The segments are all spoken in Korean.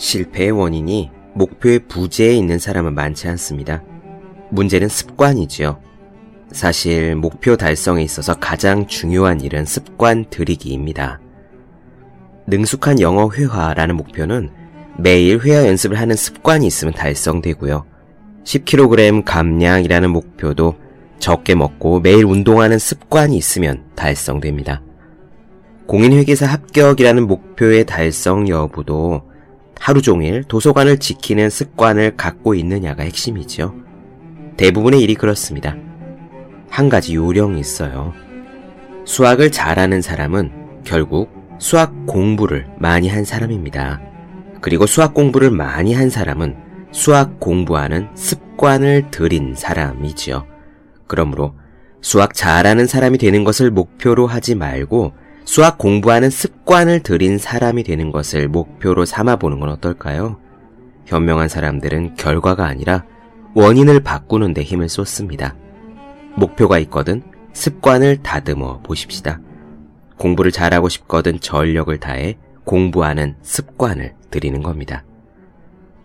실패의 원인이 목표의 부재에 있는 사람은 많지 않습니다. 문제는 습관이지요. 사실 목표 달성에 있어서 가장 중요한 일은 습관 들이기입니다. 능숙한 영어 회화라는 목표는 매일 회화 연습을 하는 습관이 있으면 달성되고요. 10kg 감량이라는 목표도 적게 먹고 매일 운동하는 습관이 있으면 달성됩니다. 공인회계사 합격이라는 목표의 달성 여부도 하루 종일 도서관을 지키는 습관을 갖고 있느냐가 핵심이죠. 대부분의 일이 그렇습니다. 한 가지 요령이 있어요. 수학을 잘하는 사람은 결국 수학 공부를 많이 한 사람입니다. 그리고 수학 공부를 많이 한 사람은 수학 공부하는 습관을 들인 사람이지요. 그러므로 수학 잘하는 사람이 되는 것을 목표로 하지 말고 수학 공부하는 습관을 들인 사람이 되는 것을 목표로 삼아보는 건 어떨까요? 현명한 사람들은 결과가 아니라 원인을 바꾸는 데 힘을 쏟습니다. 목표가 있거든 습관을 다듬어 보십시다. 공부를 잘하고 싶거든 전력을 다해 공부하는 습관을 들이는 겁니다.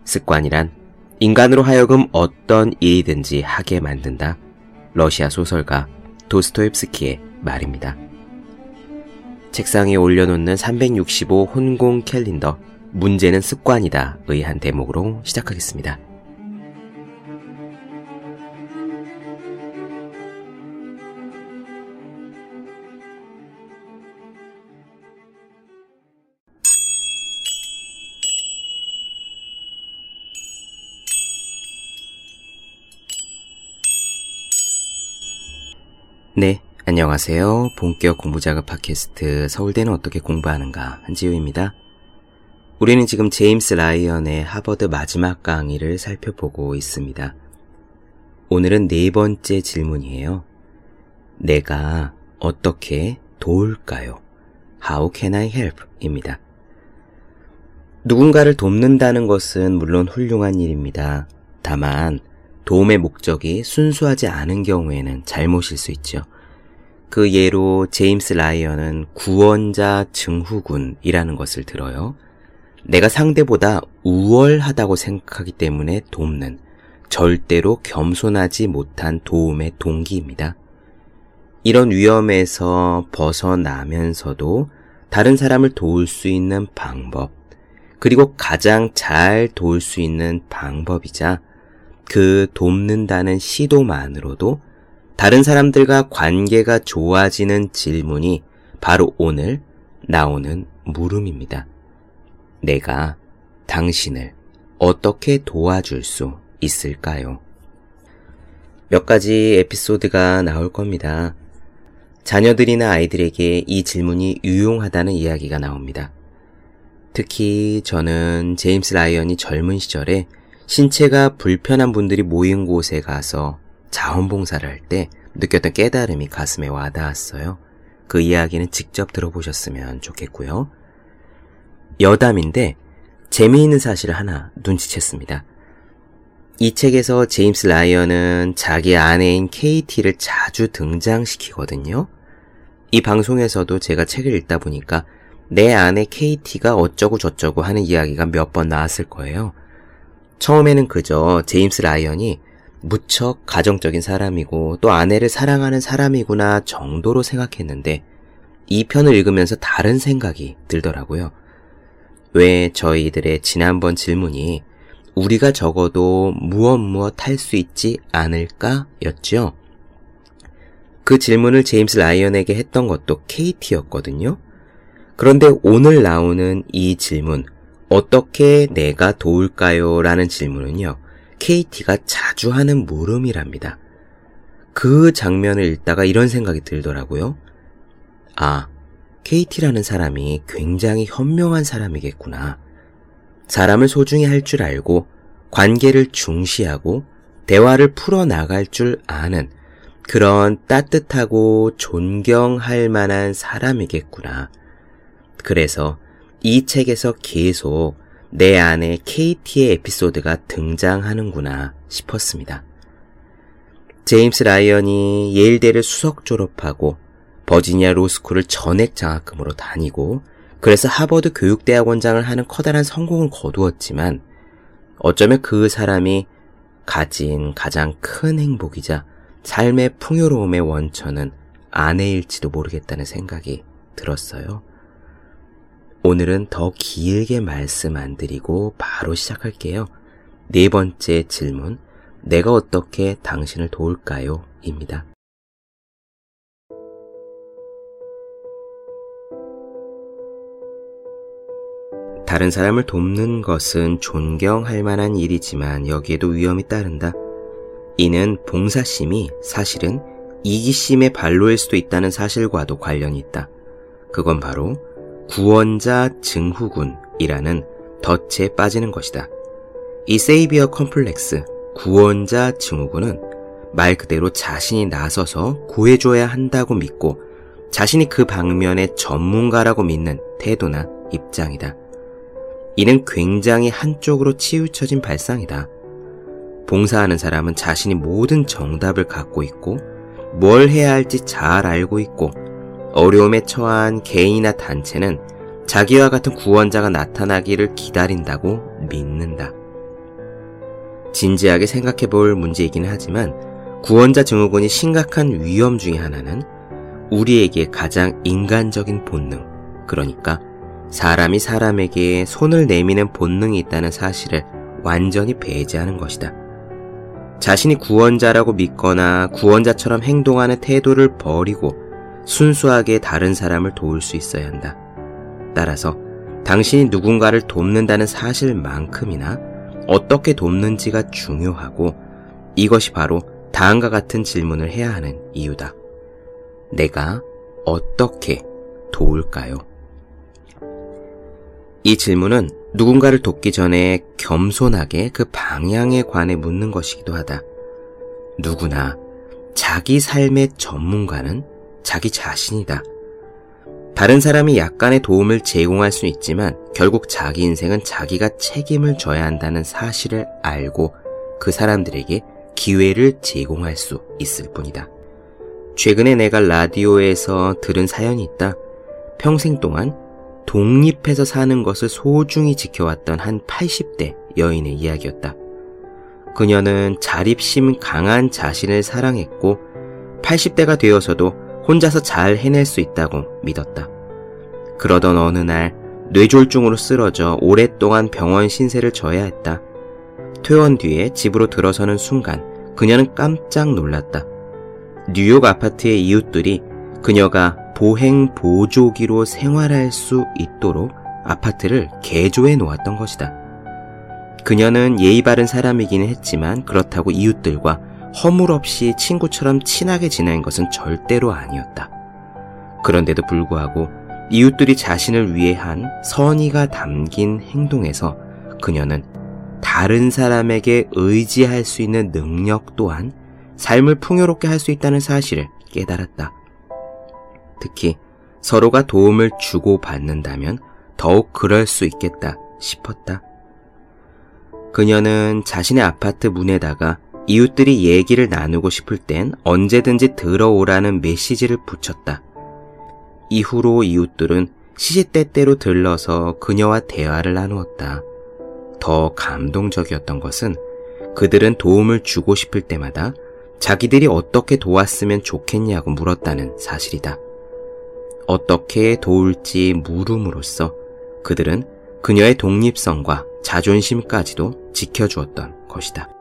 습관이란 인간으로 하여금 어떤 일이든지 하게 만든다. 러시아 소설가 도스토옙스키의 말입니다. 책상에 올려놓는 365 혼공 캘린더 문제는 습관이다 의한 대목으로 시작하겠습니다. 네, 안녕하세요. 본격 공부작업 팟캐스트 서울대는 어떻게 공부하는가 한지우입니다. 우리는 지금 제임스 라이언의 하버드 마지막 강의를 살펴보고 있습니다. 오늘은 네 번째 질문이에요. 내가 어떻게 도울까요? How can I help? 입니다. 누군가를 돕는다는 것은 물론 훌륭한 일입니다. 다만 도움의 목적이 순수하지 않은 경우에는 잘못일 수 있죠. 그 예로 제임스 라이언은 구원자 증후군이라는 것을 들어요. 내가 상대보다 우월하다고 생각하기 때문에 돕는 절대로 겸손하지 못한 도움의 동기입니다. 이런 위험에서 벗어나면서도 다른 사람을 도울 수 있는 방법, 그리고 가장 잘 도울 수 있는 방법이자 그 돕는다는 시도만으로도 다른 사람들과 관계가 좋아지는 질문이 바로 오늘 나오는 물음입니다. 내가 당신을 어떻게 도와줄 수 있을까요? 몇 가지 에피소드가 나올 겁니다. 자녀들이나 아이들에게 이 질문이 유용하다는 이야기가 나옵니다. 특히 저는 제임스 라이언이 젊은 시절에 신체가 불편한 분들이 모인 곳에 가서 자원봉사를 할 때 느꼈던 깨달음이 가슴에 와닿았어요. 그 이야기는 직접 들어보셨으면 좋겠고요. 여담인데 재미있는 사실을 하나 눈치챘습니다. 이 책에서 제임스 라이언은 자기 아내인 KT를 자주 등장시키거든요. 이 방송에서도 제가 책을 읽다 보니까 내 아내 KT가 어쩌고 저쩌고 하는 이야기가 몇 번 나왔을 거예요. 처음에는 그저 제임스 라이언이 무척 가정적인 사람이고 또 아내를 사랑하는 사람이구나 정도로 생각했는데 이 편을 읽으면서 다른 생각이 들더라고요. 왜 저희들의 지난번 질문이 우리가 적어도 무엇 무엇 할 수 있지 않을까 였죠? 그 질문을 제임스 라이언에게 했던 것도 KT였거든요. 그런데 오늘 나오는 이 질문, 어떻게 내가 도울까요? 라는 질문은요, KT가 자주 하는 물음이랍니다. 그 장면을 읽다가 이런 생각이 들더라고요. 아, KT라는 사람이 굉장히 현명한 사람이겠구나. 사람을 소중히 할 줄 알고 관계를 중시하고 대화를 풀어나갈 줄 아는 그런 따뜻하고 존경할 만한 사람이겠구나. 그래서 이 책에서 계속 내 안에 KT의 에피소드가 등장하는구나 싶었습니다. 제임스 라이언이 예일대를 수석 졸업하고 버지니아 로스쿨을 전액 장학금으로 다니고 그래서 하버드 교육대학원장을 하는 커다란 성공을 거두었지만 어쩌면 그 사람이 가진 가장 큰 행복이자 삶의 풍요로움의 원천은 아내일지도 모르겠다는 생각이 들었어요. 오늘은 더 길게 말씀 안 드리고 바로 시작할게요. 네 번째 질문. 내가 어떻게 당신을 도울까요? 입니다. 다른 사람을 돕는 것은 존경할 만한 일이지만 여기에도 위험이 따른다. 이는 봉사심이 사실은 이기심의 발로일 수도 있다는 사실과도 관련이 있다. 그건 바로 구원자 증후군이라는 덫에 빠지는 것이다. 이 세이비어 컴플렉스, 구원자 증후군은 말 그대로 자신이 나서서 구해줘야 한다고 믿고 자신이 그 방면의 전문가라고 믿는 태도나 입장이다. 이는 굉장히 한쪽으로 치우쳐진 발상이다. 봉사하는 사람은 자신이 모든 정답을 갖고 있고 뭘 해야 할지 잘 알고 있고 어려움에 처한 개인이나 단체는 자기와 같은 구원자가 나타나기를 기다린다고 믿는다. 진지하게 생각해 볼 문제이긴 하지만 구원자 증후군이 심각한 위험 중의 하나는 우리에게 가장 인간적인 본능, 그러니까 사람이 사람에게 손을 내미는 본능이 있다는 사실을 완전히 배제하는 것이다. 자신이 구원자라고 믿거나 구원자처럼 행동하는 태도를 버리고 순수하게 다른 사람을 도울 수 있어야 한다. 따라서 당신이 누군가를 돕는다는 사실만큼이나 어떻게 돕는지가 중요하고 이것이 바로 다음과 같은 질문을 해야 하는 이유다. 내가 어떻게 도울까요? 이 질문은 누군가를 돕기 전에 겸손하게 그 방향에 관해 묻는 것이기도 하다. 누구나 자기 삶의 전문가는 자기 자신이다. 다른 사람이 약간의 도움을 제공할 수 있지만 결국 자기 인생은 자기가 책임을 져야 한다는 사실을 알고 그 사람들에게 기회를 제공할 수 있을 뿐이다. 최근에 내가 라디오에서 들은 사연이 있다. 평생 동안 독립해서 사는 것을 소중히 지켜왔던 한 80대 여인의 이야기였다. 그녀는 자립심 강한 자신을 사랑했고 80대가 되어서도 혼자서 잘 해낼 수 있다고 믿었다. 그러던 어느 날 뇌졸중으로 쓰러져 오랫동안 병원 신세를 져야 했다. 퇴원 뒤에 집으로 들어서는 순간 그녀는 깜짝 놀랐다. 뉴욕 아파트의 이웃들이 그녀가 보행 보조기로 생활할 수 있도록 아파트를 개조해 놓았던 것이다. 그녀는 예의 바른 사람이기는 했지만 그렇다고 이웃들과 허물 없이 친구처럼 친하게 지낸 것은 절대로 아니었다. 그런데도 불구하고 이웃들이 자신을 위해 한 선의가 담긴 행동에서 그녀는 다른 사람에게 의지할 수 있는 능력 또한 삶을 풍요롭게 할 수 있다는 사실을 깨달았다. 특히 서로가 도움을 주고 받는다면 더욱 그럴 수 있겠다 싶었다. 그녀는 자신의 아파트 문에다가 이웃들이 얘기를 나누고 싶을 땐 언제든지 들어오라는 메시지를 붙였다. 이후로 이웃들은 시시때때로 들러서 그녀와 대화를 나누었다. 더 감동적이었던 것은 그들은 도움을 주고 싶을 때마다 자기들이 어떻게 도왔으면 좋겠냐고 물었다는 사실이다. 어떻게 도울지 물음으로써 그들은 그녀의 독립성과 자존심까지도 지켜주었던 것이다.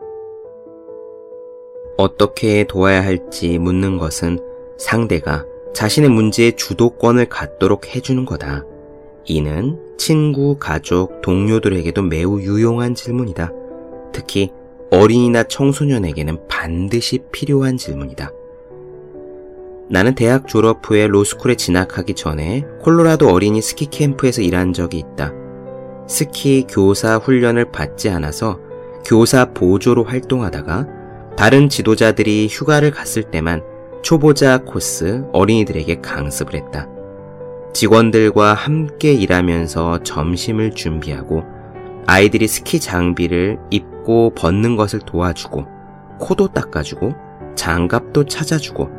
어떻게 도와야 할지 묻는 것은 상대가 자신의 문제에 주도권을 갖도록 해주는 거다. 이는 친구, 가족, 동료들에게도 매우 유용한 질문이다. 특히 어린이나 청소년에게는 반드시 필요한 질문이다. 나는 대학 졸업 후에 로스쿨에 진학하기 전에 콜로라도 어린이 스키 캠프에서 일한 적이 있다. 스키 교사 훈련을 받지 않아서 교사 보조로 활동하다가 다른 지도자들이 휴가를 갔을 때만 초보자 코스 어린이들에게 강습을 했다. 직원들과 함께 일하면서 점심을 준비하고 아이들이 스키 장비를 입고 벗는 것을 도와주고 코도 닦아주고 장갑도 찾아주고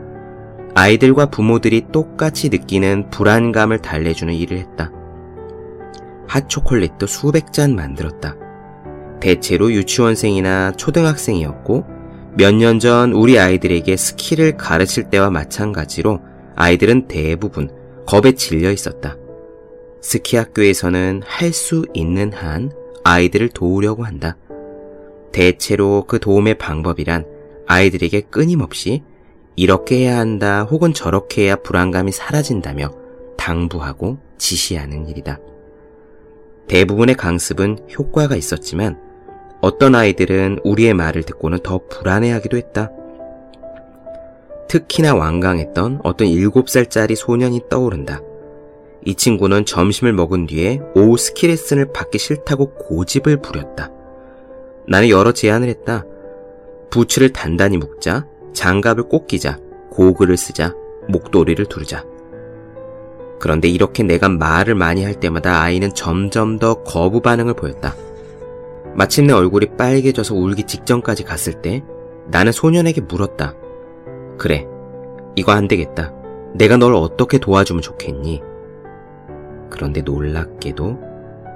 아이들과 부모들이 똑같이 느끼는 불안감을 달래주는 일을 했다. 핫초콜릿도 수백 잔 만들었다. 대체로 유치원생이나 초등학생이었고 몇 년 전 우리 아이들에게 스키를 가르칠 때와 마찬가지로 아이들은 대부분 겁에 질려 있었다. 스키 학교에서는 할 수 있는 한 아이들을 도우려고 한다. 대체로 그 도움의 방법이란 아이들에게 끊임없이 이렇게 해야 한다 혹은 저렇게 해야 불안감이 사라진다며 당부하고 지시하는 일이다. 대부분의 강습은 효과가 있었지만 어떤 아이들은 우리의 말을 듣고는 더 불안해하기도 했다. 특히나 완강했던 어떤 7살짜리 소년이 떠오른다. 이 친구는 점심을 먹은 뒤에 오후 스키 레슨을 받기 싫다고 고집을 부렸다. 나는 여러 제안을 했다. 부츠를 단단히 묶자, 장갑을 꼭 끼자, 고글을 쓰자, 목도리를 두르자. 그런데 이렇게 내가 말을 많이 할 때마다 아이는 점점 더 거부 반응을 보였다. 마침내 얼굴이 빨개져서 울기 직전까지 갔을 때 나는 소년에게 물었다. 그래, 이거 안 되겠다. 내가 널 어떻게 도와주면 좋겠니? 그런데 놀랍게도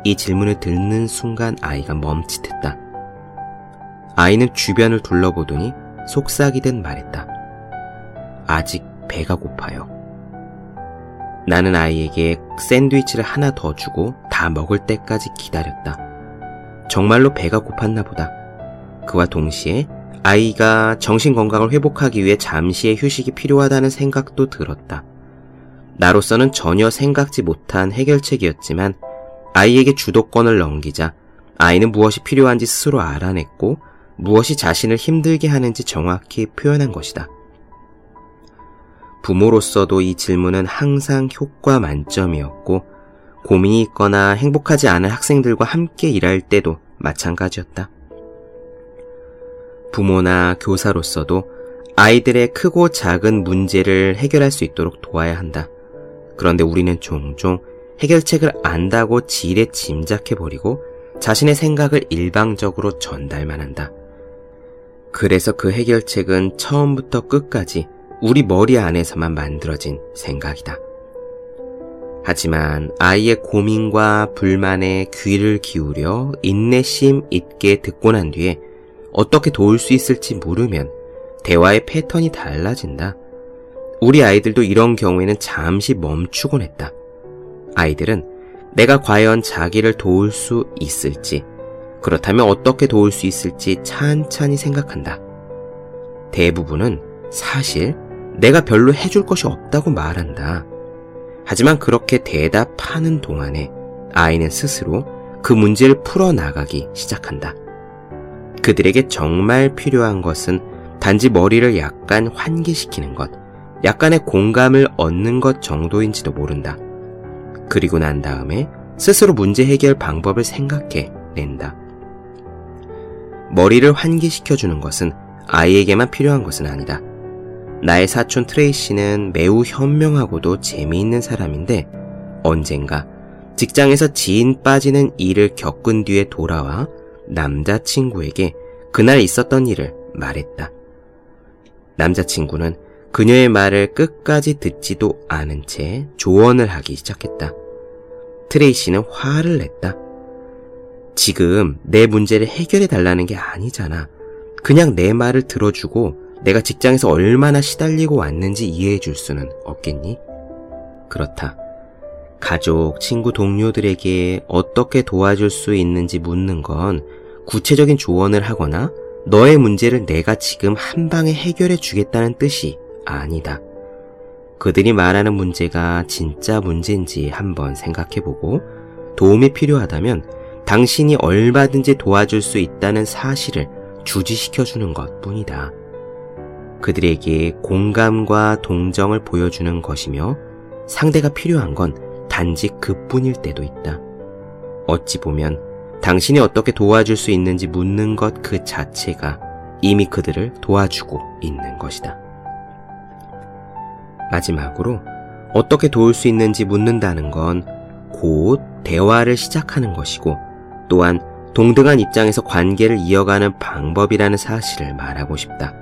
이 질문을 듣는 순간 아이가 멈칫했다. 아이는 주변을 둘러보더니 속삭이듯 말했다. 아직 배가 고파요. 나는 아이에게 샌드위치를 하나 더 주고 다 먹을 때까지 기다렸다. 정말로 배가 고팠나 보다. 그와 동시에 아이가 정신 건강을 회복하기 위해 잠시의 휴식이 필요하다는 생각도 들었다. 나로서는 전혀 생각지 못한 해결책이었지만 아이에게 주도권을 넘기자 아이는 무엇이 필요한지 스스로 알아냈고 무엇이 자신을 힘들게 하는지 정확히 표현한 것이다. 부모로서도 이 질문은 항상 효과 만점이었고 고민이 있거나 행복하지 않은 학생들과 함께 일할 때도 마찬가지였다. 부모나 교사로서도 아이들의 크고 작은 문제를 해결할 수 있도록 도와야 한다. 그런데 우리는 종종 해결책을 안다고 지레 짐작해버리고 자신의 생각을 일방적으로 전달만 한다. 그래서 그 해결책은 처음부터 끝까지 우리 머리 안에서만 만들어진 생각이다. 하지만 아이의 고민과 불만에 귀를 기울여 인내심 있게 듣고 난 뒤에 어떻게 도울 수 있을지 물으면 대화의 패턴이 달라진다. 우리 아이들도 이런 경우에는 잠시 멈추곤 했다. 아이들은 내가 과연 자기를 도울 수 있을지, 그렇다면 어떻게 도울 수 있을지 찬찬히 생각한다. 대부분은 사실 내가 별로 해줄 것이 없다고 말한다. 하지만 그렇게 대답하는 동안에 아이는 스스로 그 문제를 풀어나가기 시작한다. 그들에게 정말 필요한 것은 단지 머리를 약간 환기시키는 것, 약간의 공감을 얻는 것 정도인지도 모른다. 그리고 난 다음에 스스로 문제 해결 방법을 생각해 낸다. 머리를 환기시켜주는 것은 아이에게만 필요한 것은 아니다. 나의 사촌 트레이시는 매우 현명하고도 재미있는 사람인데 언젠가 직장에서 지인 빠지는 일을 겪은 뒤에 돌아와 남자친구에게 그날 있었던 일을 말했다. 남자친구는 그녀의 말을 끝까지 듣지도 않은 채 조언을 하기 시작했다. 트레이시는 화를 냈다. 지금 내 문제를 해결해 달라는 게 아니잖아. 그냥 내 말을 들어주고 내가 직장에서 얼마나 시달리고 왔는지 이해해 줄 수는 없겠니? 그렇다. 가족, 친구, 동료들에게 어떻게 도와줄 수 있는지 묻는 건 구체적인 조언을 하거나 너의 문제를 내가 지금 한 방에 해결해 주겠다는 뜻이 아니다. 그들이 말하는 문제가 진짜 문제인지 한번 생각해 보고 도움이 필요하다면 당신이 얼마든지 도와줄 수 있다는 사실을 주지시켜 주는 것 뿐이다. 그들에게 공감과 동정을 보여주는 것이며 상대가 필요한 건 단지 그뿐일 때도 있다. 어찌 보면 당신이 어떻게 도와줄 수 있는지 묻는 것 그 자체가 이미 그들을 도와주고 있는 것이다. 마지막으로 어떻게 도울 수 있는지 묻는다는 건 곧 대화를 시작하는 것이고 또한 동등한 입장에서 관계를 이어가는 방법이라는 사실을 말하고 싶다.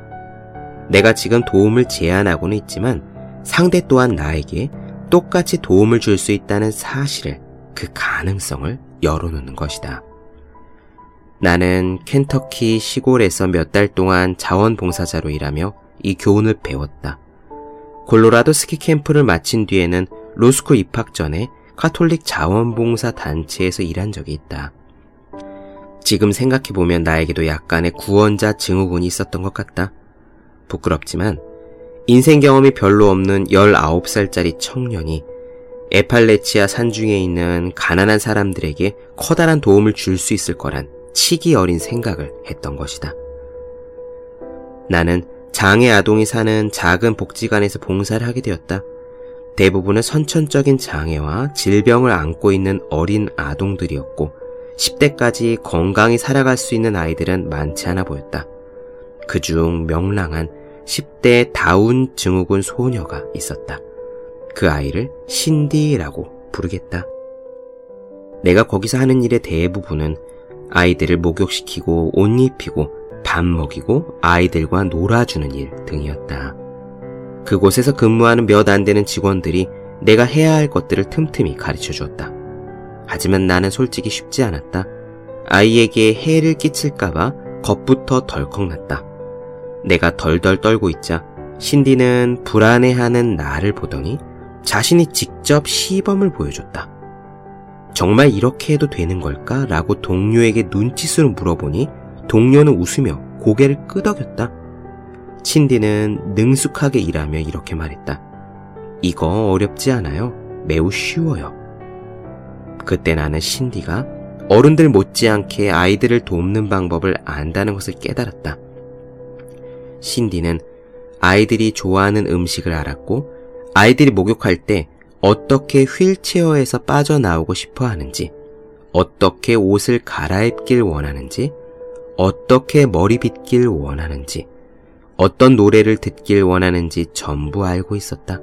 내가 지금 도움을 제안하고는 있지만 상대 또한 나에게 똑같이 도움을 줄 수 있다는 사실을 그 가능성을 열어놓는 것이다. 나는 켄터키 시골에서 몇 달 동안 자원봉사자로 일하며 이 교훈을 배웠다. 콜로라도 스키 캠프를 마친 뒤에는 로스쿨 입학 전에 카톨릭 자원봉사 단체에서 일한 적이 있다. 지금 생각해보면 나에게도 약간의 구원자 증후군이 있었던 것 같다. 부끄럽지만 인생 경험이 별로 없는 19살짜리 청년이 에팔레치아 산중에 있는 가난한 사람들에게 커다란 도움을 줄 수 있을 거란 치기 어린 생각을 했던 것이다. 나는 장애 아동이 사는 작은 복지관에서 봉사를 하게 되었다. 대부분은 선천적인 장애와 질병을 안고 있는 어린 아동들이었고 10대까지 건강히 살아갈 수 있는 아이들은 많지 않아 보였다. 그중 명랑한 10대 다운 증후군 소녀가 있었다. 그 아이를 신디라고 부르겠다. 내가 거기서 하는 일의 대부분은 아이들을 목욕시키고 옷 입히고 밥 먹이고 아이들과 놀아주는 일 등이었다. 그곳에서 근무하는 몇 안 되는 직원들이 내가 해야 할 것들을 틈틈이 가르쳐 주었다. 하지만 나는 솔직히 쉽지 않았다. 아이에게 해를 끼칠까봐 겁부터 덜컥 났다. 내가 덜덜 떨고 있자 신디는 불안해하는 나를 보더니 자신이 직접 시범을 보여줬다. 정말 이렇게 해도 되는 걸까? 라고 동료에게 눈짓으로 물어보니 동료는 웃으며 고개를 끄덕였다. 친디는 능숙하게 일하며 이렇게 말했다. 이거 어렵지 않아요. 매우 쉬워요. 그때 나는 신디가 어른들 못지않게 아이들을 돕는 방법을 안다는 것을 깨달았다. 신디는 아이들이 좋아하는 음식을 알았고 아이들이 목욕할 때 어떻게 휠체어에서 빠져나오고 싶어 하는지, 어떻게 옷을 갈아입길 원하는지, 어떻게 머리 빗길 원하는지, 어떤 노래를 듣길 원하는지 전부 알고 있었다.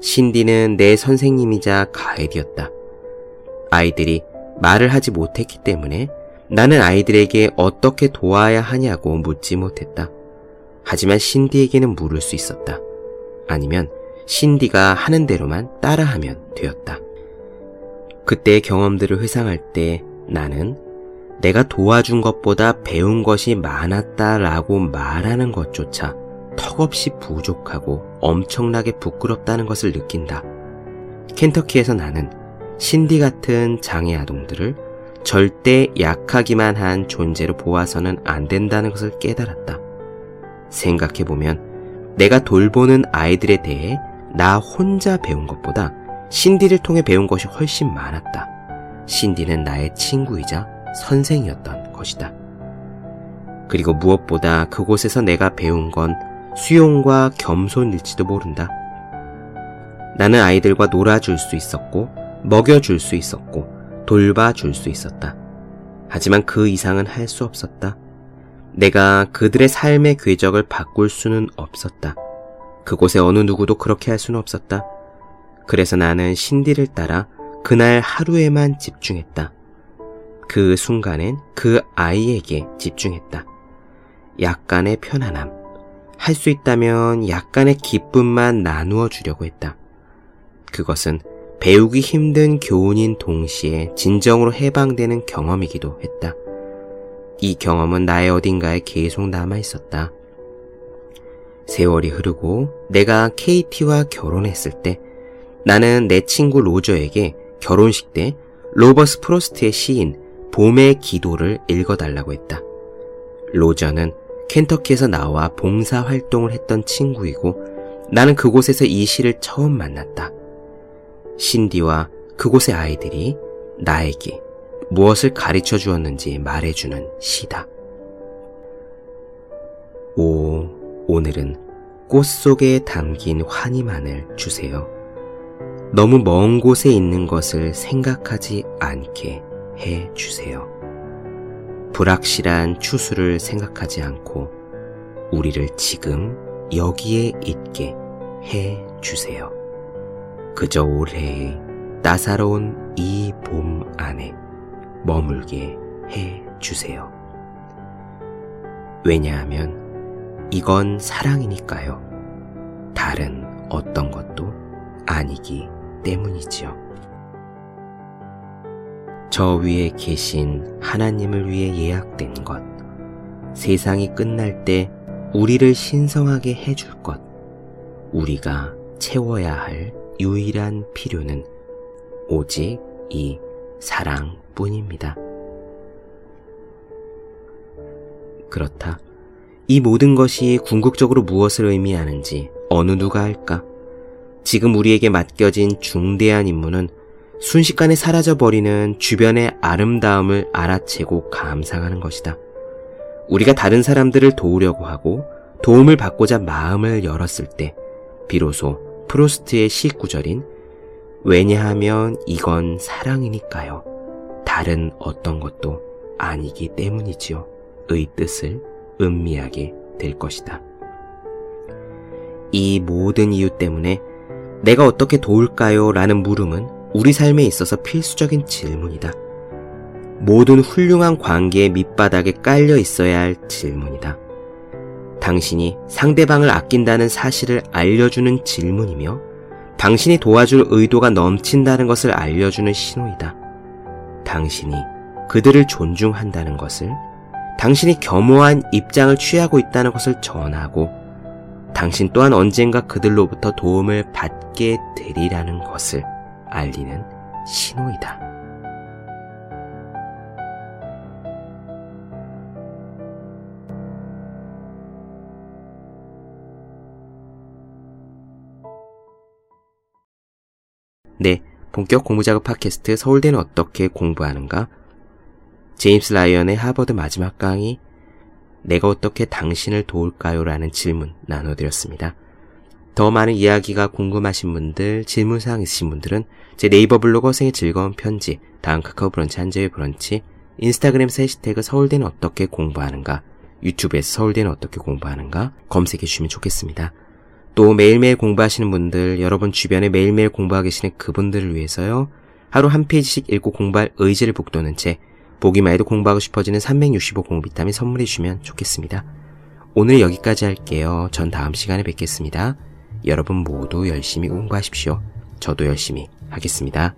신디는 내 선생님이자 가이드였다. 아이들이 말을 하지 못했기 때문에 나는 아이들에게 어떻게 도와야 하냐고 묻지 못했다. 하지만 신디에게는 물을 수 있었다. 아니면 신디가 하는 대로만 따라하면 되었다. 그때의 경험들을 회상할 때 나는 내가 도와준 것보다 배운 것이 많았다라고 말하는 것조차 턱없이 부족하고 엄청나게 부끄럽다는 것을 느낀다. 켄터키에서 나는 신디 같은 장애 아동들을 절대 약하기만 한 존재로 보아서는 안 된다는 것을 깨달았다. 생각해보면 내가 돌보는 아이들에 대해 나 혼자 배운 것보다 신디를 통해 배운 것이 훨씬 많았다. 신디는 나의 친구이자 선생이었던 것이다. 그리고 무엇보다 그곳에서 내가 배운 건 수용과 겸손일지도 모른다. 나는 아이들과 놀아줄 수 있었고, 먹여줄 수 있었고, 돌봐줄 수 있었다. 하지만 그 이상은 할 수 없었다. 내가 그들의 삶의 궤적을 바꿀 수는 없었다. 그곳에 어느 누구도 그렇게 할 수는 없었다. 그래서 나는 신디를 따라 그날 하루에만 집중했다. 그 순간엔 그 아이에게 집중했다. 약간의 편안함, 할 수 있다면 약간의 기쁨만 나누어 주려고 했다. 그것은 배우기 힘든 교훈인 동시에 진정으로 해방되는 경험이기도 했다. 이 경험은 나의 어딘가에 계속 남아 있었다. 세월이 흐르고 내가 KT와 결혼했을 때 나는 내 친구 로저에게 결혼식 때 로버스 프로스트의 시인 봄의 기도를 읽어달라고 했다. 로저는 켄터키에서 나와 봉사 활동을 했던 친구이고 나는 그곳에서 이 시를 처음 만났다. 신디와 그곳의 아이들이 나에게 무엇을 가르쳐 주었는지 말해주는 시다. 오, 오늘은 꽃 속에 담긴 환희만을 주세요. 너무 먼 곳에 있는 것을 생각하지 않게 해 주세요. 불확실한 추수를 생각하지 않고 우리를 지금 여기에 있게 해 주세요. 그저 올해의 따사로운 이 봄 안에 머물게 해 주세요. 왜냐하면 이건 사랑이니까요. 다른 어떤 것도 아니기 때문이지요. 저 위에 계신 하나님을 위해 예약된 것, 세상이 끝날 때 우리를 신성하게 해줄 것, 우리가 채워야 할 유일한 필요는 오직 이 사랑뿐입니다. 그렇다. 이 모든 것이 궁극적으로 무엇을 의미하는지 어느 누가 할까? 지금 우리에게 맡겨진 중대한 임무는 순식간에 사라져버리는 주변의 아름다움을 알아채고 감상하는 것이다. 우리가 다른 사람들을 도우려고 하고 도움을 받고자 마음을 열었을 때 비로소 프로스트의 시구절인 왜냐하면 이건 사랑이니까요. 다른 어떤 것도 아니기 때문이지요. 의 뜻을 음미하게 될 것이다. 이 모든 이유 때문에 내가 어떻게 도울까요? 라는 물음은 우리 삶에 있어서 필수적인 질문이다. 모든 훌륭한 관계의 밑바닥에 깔려 있어야 할 질문이다. 당신이 상대방을 아낀다는 사실을 알려주는 질문이며 당신이 도와줄 의도가 넘친다는 것을 알려주는 신호이다. 당신이 그들을 존중한다는 것을, 당신이 겸허한 입장을 취하고 있다는 것을 전하고, 당신 또한 언젠가 그들로부터 도움을 받게 되리라는 것을 알리는 신호이다. 네, 본격 공부작업 팟캐스트 서울대는 어떻게 공부하는가? 제임스 라이언의 하버드 마지막 강의 내가 어떻게 당신을 도울까요? 라는 질문 나눠드렸습니다. 더 많은 이야기가 궁금하신 분들, 질문사항 있으신 분들은 제 네이버 블로그 생의 즐거운 편지, 다음 카카오 브런치 한재의 브런치, 인스타그램 해시태그 서울대는 어떻게 공부하는가, 유튜브에서 서울대는 어떻게 공부하는가 검색해 주시면 좋겠습니다. 또 매일매일 공부하시는 분들, 여러분 주변에 매일매일 공부하고 계시는 그분들을 위해서요. 하루 한 페이지씩 읽고 공부할 의지를 북돋는 책, 보기만 해도 공부하고 싶어지는 365 공부 비타민 선물해 주시면 좋겠습니다. 오늘 여기까지 할게요. 전 다음 시간에 뵙겠습니다. 여러분 모두 열심히 공부하십시오. 저도 열심히 하겠습니다.